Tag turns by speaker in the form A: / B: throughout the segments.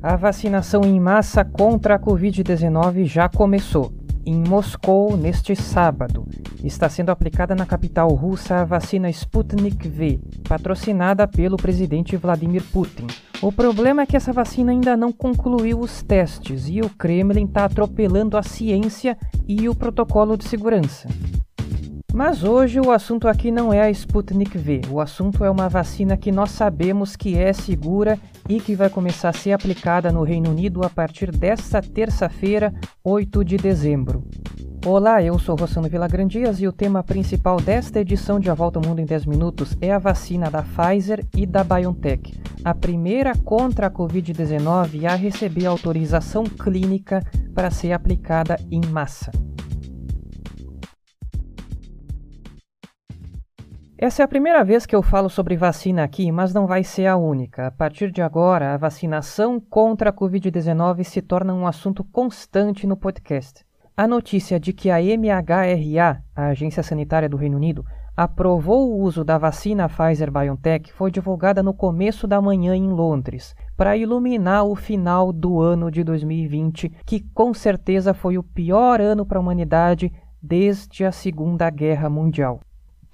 A: A vacinação em massa contra a Covid-19 já começou. Em Moscou, neste sábado, está sendo aplicada na capital russa a vacina Sputnik V, patrocinada pelo presidente Vladimir Putin. O problema é que essa vacina ainda não concluiu os testes e o Kremlin está atropelando a ciência e o protocolo de segurança. Mas hoje o assunto aqui não é a Sputnik V. O assunto é uma vacina que nós sabemos que é segura e que vai começar a ser aplicada no Reino Unido a partir desta terça-feira, 8 de dezembro. Olá, eu sou Rossano Vilagrandias e o tema principal desta edição de A Volta ao Mundo em 10 Minutos é a vacina da Pfizer e da BioNTech, a primeira contra a Covid-19 a receber autorização clínica para ser aplicada em massa. Essa é a primeira vez que eu falo sobre vacina aqui, mas não vai ser a única. A partir de agora, a vacinação contra a Covid-19 se torna um assunto constante no podcast. A notícia de que a MHRA, a Agência Sanitária do Reino Unido, aprovou o uso da vacina Pfizer BioNTech foi divulgada no começo da manhã em Londres, para iluminar o final do ano de 2020, que com certeza foi o pior ano para a humanidade desde a Segunda Guerra Mundial.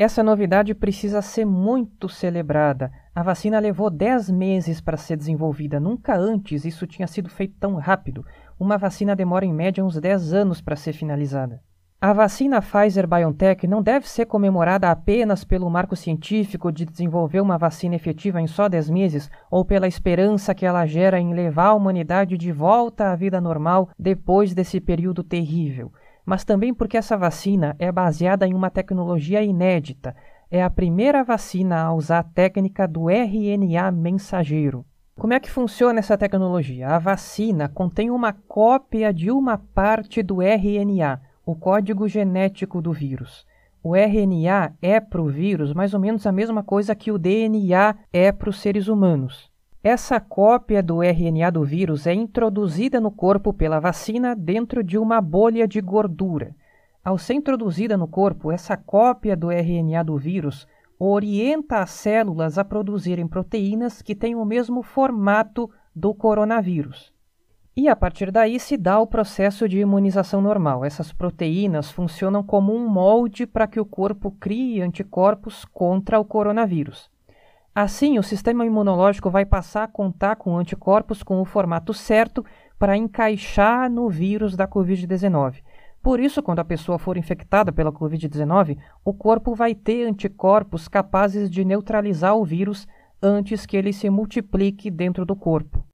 A: Essa novidade precisa ser muito celebrada. A vacina levou 10 meses para ser desenvolvida. Nunca antes isso tinha sido feito tão rápido. Uma vacina demora em média uns 10 anos para ser finalizada. A vacina Pfizer-BioNTech não deve ser comemorada apenas pelo marco científico de desenvolver uma vacina efetiva em só 10 meses ou pela esperança que ela gera em levar a humanidade de volta à vida normal depois desse período terrível mas também porque essa vacina é baseada em uma tecnologia inédita. É a primeira vacina a usar a técnica do RNA mensageiro. Como é que funciona essa tecnologia? A vacina contém uma cópia de uma parte do RNA, o código genético do vírus. O RNA é para o vírus mais ou menos a mesma coisa que o DNA é para os seres humanos. Essa cópia do RNA do vírus é introduzida no corpo pela vacina dentro de uma bolha de gordura. Ao ser introduzida no corpo, essa cópia do RNA do vírus orienta as células a produzirem proteínas que têm o mesmo formato do coronavírus. E a partir daí se dá o processo de imunização normal. Essas proteínas funcionam como um molde para que o corpo crie anticorpos contra o coronavírus. Assim, o sistema imunológico vai passar a contar com anticorpos com o formato certo para encaixar no vírus da Covid-19. Por isso, quando a pessoa for infectada pela Covid-19, o corpo vai ter anticorpos capazes de neutralizar o vírus antes que ele se multiplique dentro do corpo.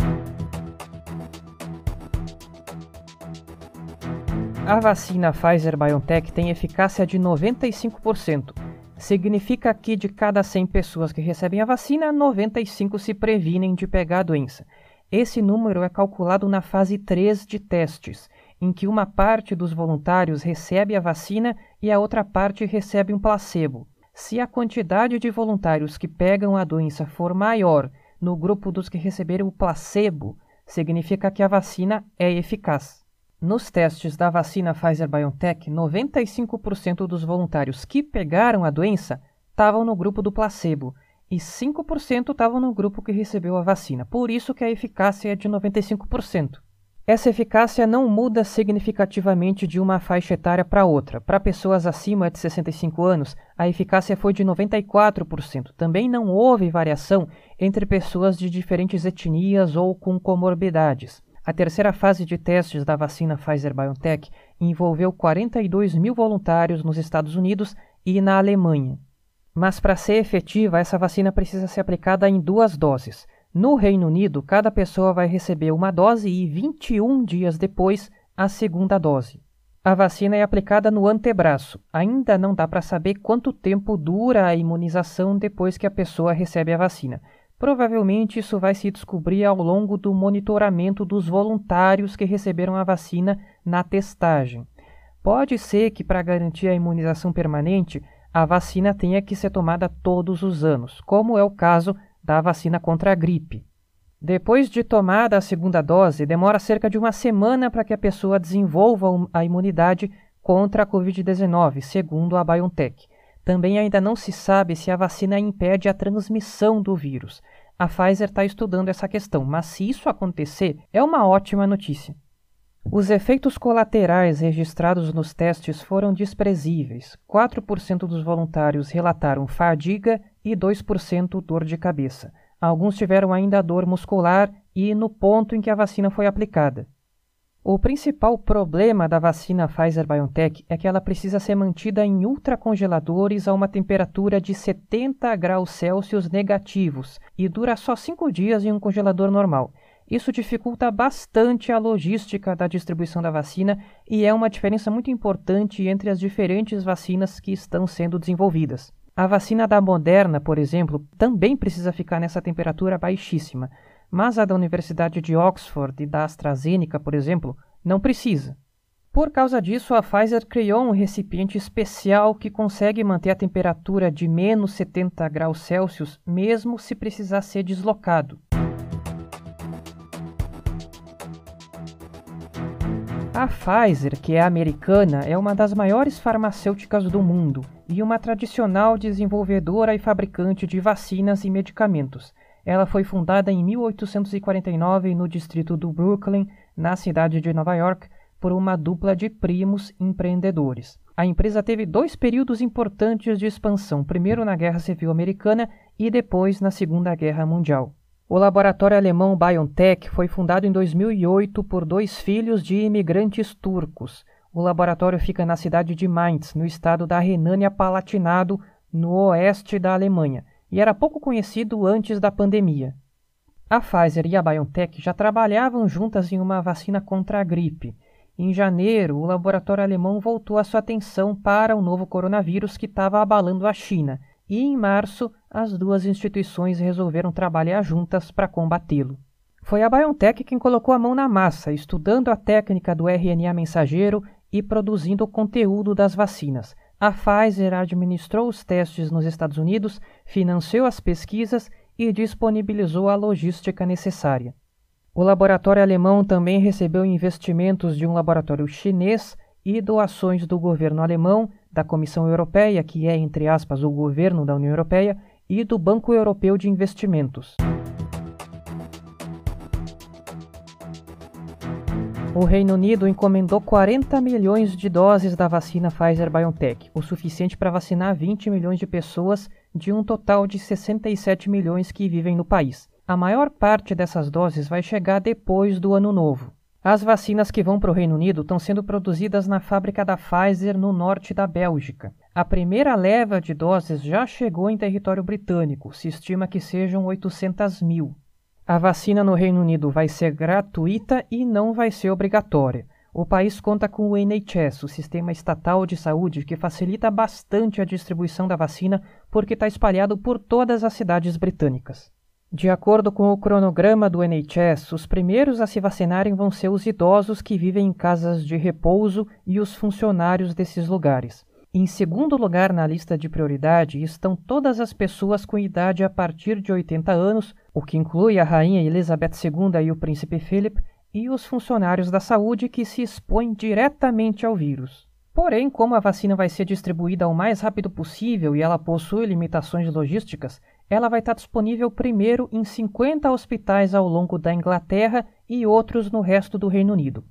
A: A vacina Pfizer-BioNTech tem eficácia de 95%, Significa que de cada 100 pessoas que recebem a vacina, 95 se previnem de pegar a doença. Esse número é calculado na fase 3 de testes, em que uma parte dos voluntários recebe a vacina e a outra parte recebe um placebo. Se a quantidade de voluntários que pegam a doença for maior no grupo dos que receberam o placebo, significa que a vacina é eficaz. Nos testes da vacina Pfizer-BioNTech, 95% dos voluntários que pegaram a doença estavam no grupo do placebo e 5% estavam no grupo que recebeu a vacina. Por isso que a eficácia é de 95%. Essa eficácia não muda significativamente de uma faixa etária para outra. Para pessoas acima de 65 anos, a eficácia foi de 94%. Também não houve variação entre pessoas de diferentes etnias ou com comorbidades. A terceira fase de testes da vacina Pfizer-BioNTech envolveu 42 mil voluntários nos Estados Unidos e na Alemanha. Mas para ser efetiva, essa vacina precisa ser aplicada em duas doses. No Reino Unido, cada pessoa vai receber uma dose e 21 dias depois a segunda dose. A vacina é aplicada no antebraço. Ainda não dá para saber quanto tempo dura a imunização depois que a pessoa recebe a vacina. Provavelmente isso vai se descobrir ao longo do monitoramento dos voluntários que receberam a vacina na testagem. Pode ser que, para garantir a imunização permanente, a vacina tenha que ser tomada todos os anos, como é o caso da vacina contra a gripe. Depois de tomada a segunda dose, demora cerca de uma semana para que a pessoa desenvolva a imunidade contra a Covid-19, segundo a BioNTech. Também ainda não se sabe se a vacina impede a transmissão do vírus. A Pfizer está estudando essa questão, mas se isso acontecer, é uma ótima notícia. Os efeitos colaterais registrados nos testes foram desprezíveis. 4% dos voluntários relataram fadiga e 2% dor de cabeça. Alguns tiveram ainda dor muscular e no ponto em que a vacina foi aplicada. O principal problema da vacina Pfizer-BioNTech é que ela precisa ser mantida em ultracongeladores a uma temperatura de 70 graus Celsius negativos e dura só 5 dias em um congelador normal. Isso dificulta bastante a logística da distribuição da vacina e é uma diferença muito importante entre as diferentes vacinas que estão sendo desenvolvidas. A vacina da Moderna, por exemplo, também precisa ficar nessa temperatura baixíssima, mas a da Universidade de Oxford e da AstraZeneca, por exemplo, não precisa. Por causa disso, a Pfizer criou um recipiente especial que consegue manter a temperatura de menos 70 graus Celsius, mesmo se precisar ser deslocado. A Pfizer, que é americana, é uma das maiores farmacêuticas do mundo e uma tradicional desenvolvedora e fabricante de vacinas e medicamentos. Ela foi fundada em 1849 no distrito do Brooklyn, na cidade de Nova York, por uma dupla de primos empreendedores. A empresa teve dois períodos importantes de expansão, primeiro na Guerra Civil Americana e depois na Segunda Guerra Mundial. O laboratório alemão BioNTech foi fundado em 2008 por dois filhos de imigrantes turcos. O laboratório fica na cidade de Mainz, no estado da Renânia-Palatinado, no oeste da Alemanha e era pouco conhecido antes da pandemia. A Pfizer e a BioNTech já trabalhavam juntas em uma vacina contra a gripe. Em janeiro, o laboratório alemão voltou a sua atenção para o novo coronavírus que estava abalando a China, e em março, as duas instituições resolveram trabalhar juntas para combatê-lo. Foi a BioNTech quem colocou a mão na massa, estudando a técnica do RNA mensageiro e produzindo o conteúdo das vacinas. A Pfizer administrou os testes nos Estados Unidos, financiou as pesquisas e disponibilizou a logística necessária. O laboratório alemão também recebeu investimentos de um laboratório chinês e doações do governo alemão, da Comissão Europeia, que é, entre aspas, o governo da União Europeia, e do Banco Europeu de Investimentos. O Reino Unido encomendou 40 milhões de doses da vacina Pfizer-BioNTech, o suficiente para vacinar 20 milhões de pessoas de um total de 67 milhões que vivem no país. A maior parte dessas doses vai chegar depois do ano novo. As vacinas que vão para o Reino Unido estão sendo produzidas na fábrica da Pfizer no norte da Bélgica. A primeira leva de doses já chegou em território britânico, se estima que sejam 800 mil. A vacina no Reino Unido vai ser gratuita e não vai ser obrigatória. O país conta com o NHS, o Sistema Estatal de Saúde, que facilita bastante a distribuição da vacina porque está espalhado por todas as cidades britânicas. De acordo com o cronograma do NHS, os primeiros a se vacinarem vão ser os idosos que vivem em casas de repouso e os funcionários desses lugares. Em segundo lugar na lista de prioridade estão todas as pessoas com idade a partir de 80 anos, o que inclui a rainha Elizabeth II e o príncipe Philip, e os funcionários da saúde que se expõem diretamente ao vírus. Porém, como a vacina vai ser distribuída o mais rápido possível e ela possui limitações logísticas, ela vai estar disponível primeiro em 50 hospitais ao longo da Inglaterra e outros no resto do Reino Unido.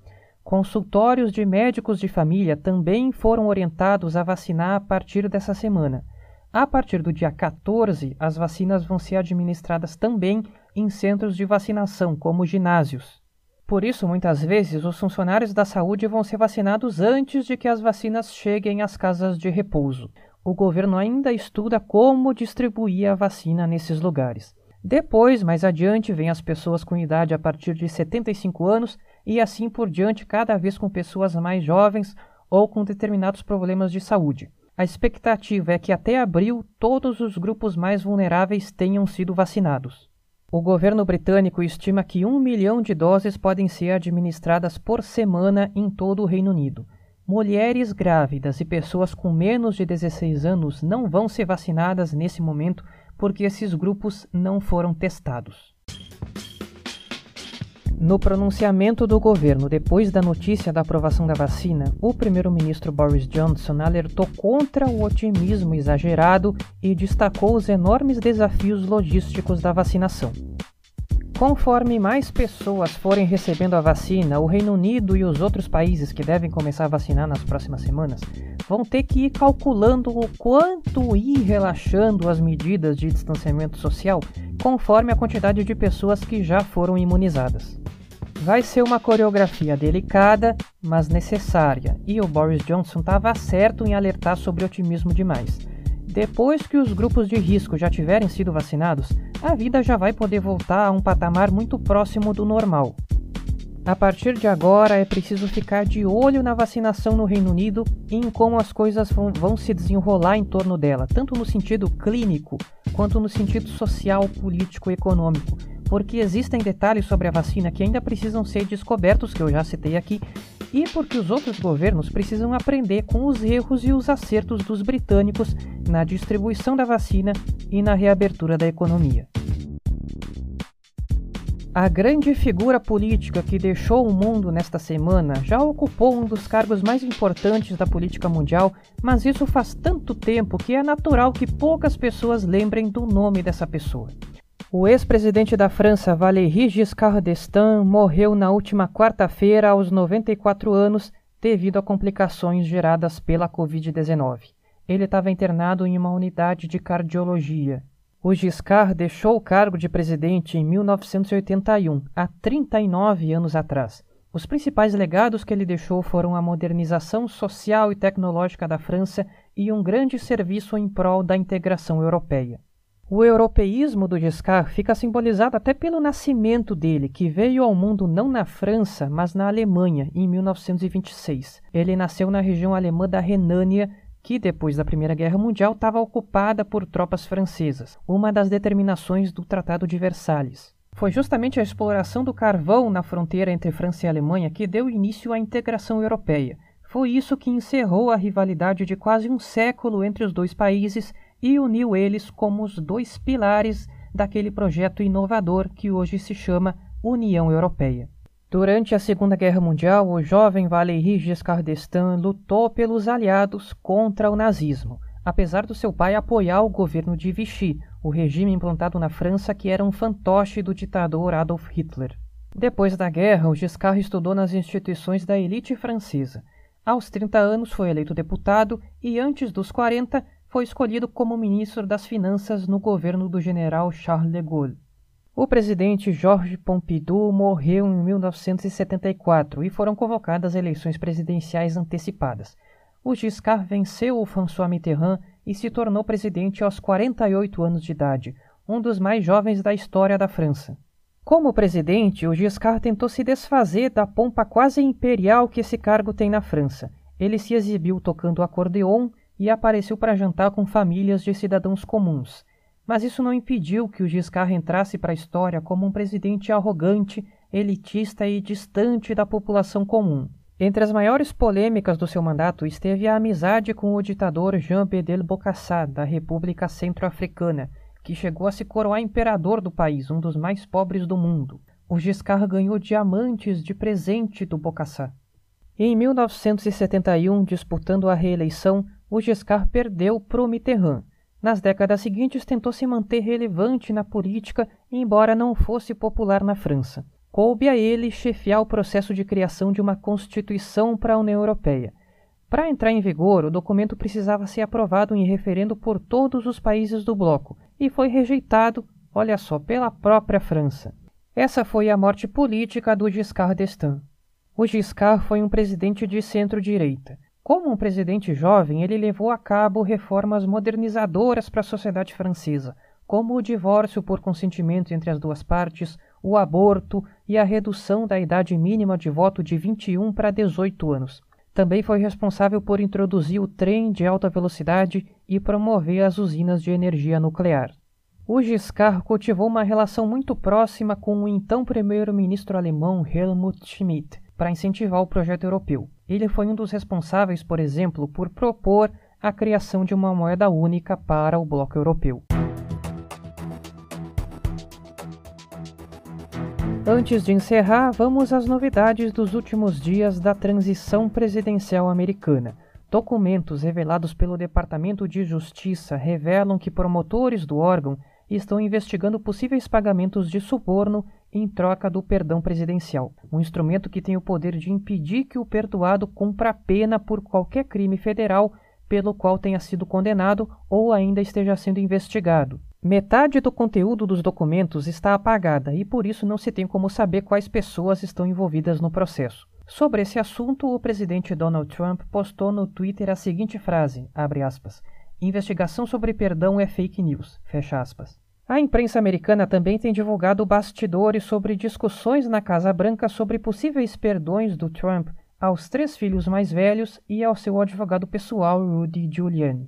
A: Consultórios de médicos de família também foram orientados a vacinar a partir dessa semana. A partir do dia 14, as vacinas vão ser administradas também em centros de vacinação, como ginásios. Por isso, muitas vezes, os funcionários da saúde vão ser vacinados antes de que as vacinas cheguem às casas de repouso. O governo ainda estuda como distribuir a vacina nesses lugares. Depois, mais adiante, vem as pessoas com idade a partir de 75 anos e assim por diante, cada vez com pessoas mais jovens ou com determinados problemas de saúde. A expectativa é que até abril todos os grupos mais vulneráveis tenham sido vacinados. O governo britânico estima que um milhão de doses podem ser administradas por semana em todo o Reino Unido. Mulheres grávidas e pessoas com menos de 16 anos não vão ser vacinadas nesse momento porque esses grupos não foram testados. No pronunciamento do governo depois da notícia da aprovação da vacina, o primeiro-ministro Boris Johnson alertou contra o otimismo exagerado e destacou os enormes desafios logísticos da vacinação. Conforme mais pessoas forem recebendo a vacina, o Reino Unido e os outros países que devem começar a vacinar nas próximas semanas vão ter que ir calculando o quanto ir relaxando as medidas de distanciamento social conforme a quantidade de pessoas que já foram imunizadas. Vai ser uma coreografia delicada, mas necessária, e o Boris Johnson estava certo em alertar sobre otimismo demais. Depois que os grupos de risco já tiverem sido vacinados, a vida já vai poder voltar a um patamar muito próximo do normal. A partir de agora é preciso ficar de olho na vacinação no Reino Unido e em como as coisas vão, vão, se desenrolar em torno dela, tanto no sentido clínico quanto no sentido social, político e econômico, porque existem detalhes sobre a vacina que ainda precisam ser descobertos, que eu já citei aqui, e porque os outros governos precisam aprender com os erros e os acertos dos britânicos na distribuição da vacina e na reabertura da economia. A grande figura política que deixou o mundo nesta semana já ocupou um dos cargos mais importantes da política mundial, mas isso faz tanto tempo que é natural que poucas pessoas lembrem do nome dessa pessoa. O ex-presidente da França, Valéry Giscard d'Estaing, morreu na última quarta-feira aos 94 anos devido a complicações geradas pela Covid-19. Ele estava internado em uma unidade de cardiologia. O Giscard deixou o cargo de presidente em 1981, há 39 anos atrás. Os principais legados que ele deixou foram a modernização social e tecnológica da França e um grande serviço em prol da integração europeia. O europeísmo do Giscard fica simbolizado até pelo nascimento dele, que veio ao mundo não na França, mas na Alemanha, em 1926. Ele nasceu na região alemã da Renânia, que depois da Primeira Guerra Mundial estava ocupada por tropas francesas, uma das determinações do Tratado de Versalhes. Foi justamente a exploração do carvão na fronteira entre França e Alemanha que deu início à integração europeia. Foi isso que encerrou a rivalidade de quase um século entre os dois países e uniu eles como os dois pilares daquele projeto inovador que hoje se chama União Europeia. Durante a Segunda Guerra Mundial, o jovem Valéry Giscard d'Estaing lutou pelos aliados contra o nazismo, apesar do seu pai apoiar o governo de Vichy, o regime implantado na França que era um fantoche do ditador Adolf Hitler. Depois da guerra, o Giscard estudou nas instituições da elite francesa. Aos 30 anos foi eleito deputado e antes dos 40 foi escolhido como ministro das Finanças no governo do general Charles de Gaulle. O presidente Georges Pompidou morreu em 1974 e foram convocadas eleições presidenciais antecipadas. O Giscard venceu o François Mitterrand e se tornou presidente aos 48 anos de idade, um dos mais jovens da história da França. Como presidente, o Giscard tentou se desfazer da pompa quase imperial que esse cargo tem na França. Ele se exibiu tocando acordeon e apareceu para jantar com famílias de cidadãos comuns. Mas isso não impediu que o Giscard entrasse para a história como um presidente arrogante, elitista e distante da população comum. Entre as maiores polêmicas do seu mandato esteve a amizade com o ditador Jean Bedel Bokassa, da República Centro-Africana, que chegou a se coroar imperador do país, um dos mais pobres do mundo. O Giscard ganhou diamantes de presente do Bokassa. Em 1971, disputando a reeleição, o Giscard perdeu para o Mitterrand. Nas décadas seguintes, tentou se manter relevante na política, embora não fosse popular na França. Coube a ele chefiar o processo de criação de uma Constituição para a União Europeia. Para entrar em vigor, o documento precisava ser aprovado em referendo por todos os países do bloco e foi rejeitado, olha só, pela própria França. Essa foi a morte política do Giscard d'Estaing. O Giscard foi um presidente de centro-direita. Como um presidente jovem, ele levou a cabo reformas modernizadoras para a sociedade francesa, como o divórcio por consentimento entre as duas partes, o aborto e a redução da idade mínima de voto de 21 para 18 anos. Também foi responsável por introduzir o trem de alta velocidade e promover as usinas de energia nuclear. O Giscard cultivou uma relação muito próxima com o então primeiro-ministro alemão Helmut Schmidt para incentivar o projeto europeu. Ele foi um dos responsáveis, por exemplo, por propor a criação de uma moeda única para o bloco europeu. Antes de encerrar, vamos às novidades dos últimos dias da transição presidencial americana. Documentos revelados pelo Departamento de Justiça revelam que promotores do órgão estão investigando possíveis pagamentos de suborno em troca do perdão presidencial, um instrumento que tem o poder de impedir que o perdoado cumpra a pena por qualquer crime federal pelo qual tenha sido condenado ou ainda esteja sendo investigado. Metade do conteúdo dos documentos está apagada e por isso não se tem como saber quais pessoas estão envolvidas no processo. Sobre esse assunto, o presidente Donald Trump postou no Twitter a seguinte frase, aspas, Investigação sobre perdão é fake news, A imprensa americana também tem divulgado bastidores sobre discussões na Casa Branca sobre possíveis perdões do Trump aos três filhos mais velhos e ao seu advogado pessoal Rudy Giuliani.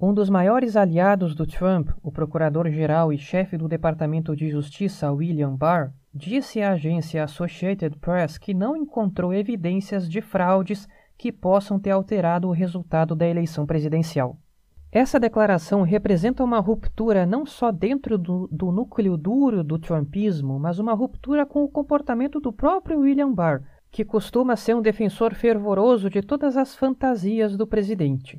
A: Um dos maiores aliados do Trump, o procurador-geral e chefe do Departamento de Justiça William Barr, disse à agência Associated Press que não encontrou evidências de fraudes que possam ter alterado o resultado da eleição presidencial. Essa declaração representa uma ruptura não só dentro do, do, núcleo duro do Trumpismo, mas uma ruptura com o comportamento do próprio William Barr, que costuma ser um defensor fervoroso de todas as fantasias do presidente.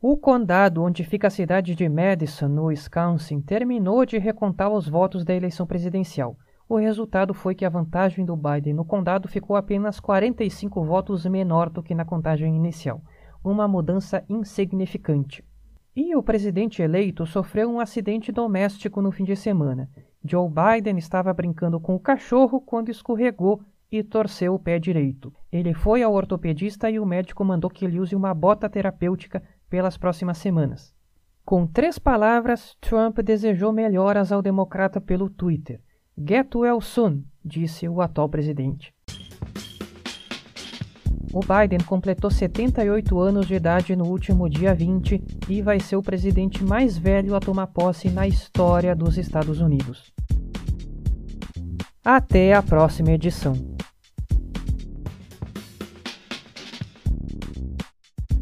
A: O condado onde fica a cidade de Madison, no Wisconsin, terminou de recontar os votos da eleição presidencial. O resultado foi que a vantagem do Biden no condado ficou apenas 45 votos menor do que na contagem inicial, uma mudança insignificante. E o presidente eleito sofreu um acidente doméstico no fim de semana. Joe Biden estava brincando com o cachorro quando escorregou e torceu o pé direito. Ele foi ao ortopedista e o médico mandou que ele use uma bota terapêutica pelas próximas semanas. Com três palavras, Trump desejou melhoras ao democrata pelo Twitter. Get well soon, disse o atual presidente. O Biden completou 78 anos de idade no último dia 20 e vai ser o presidente mais velho a tomar posse na história dos Estados Unidos. Até a próxima edição.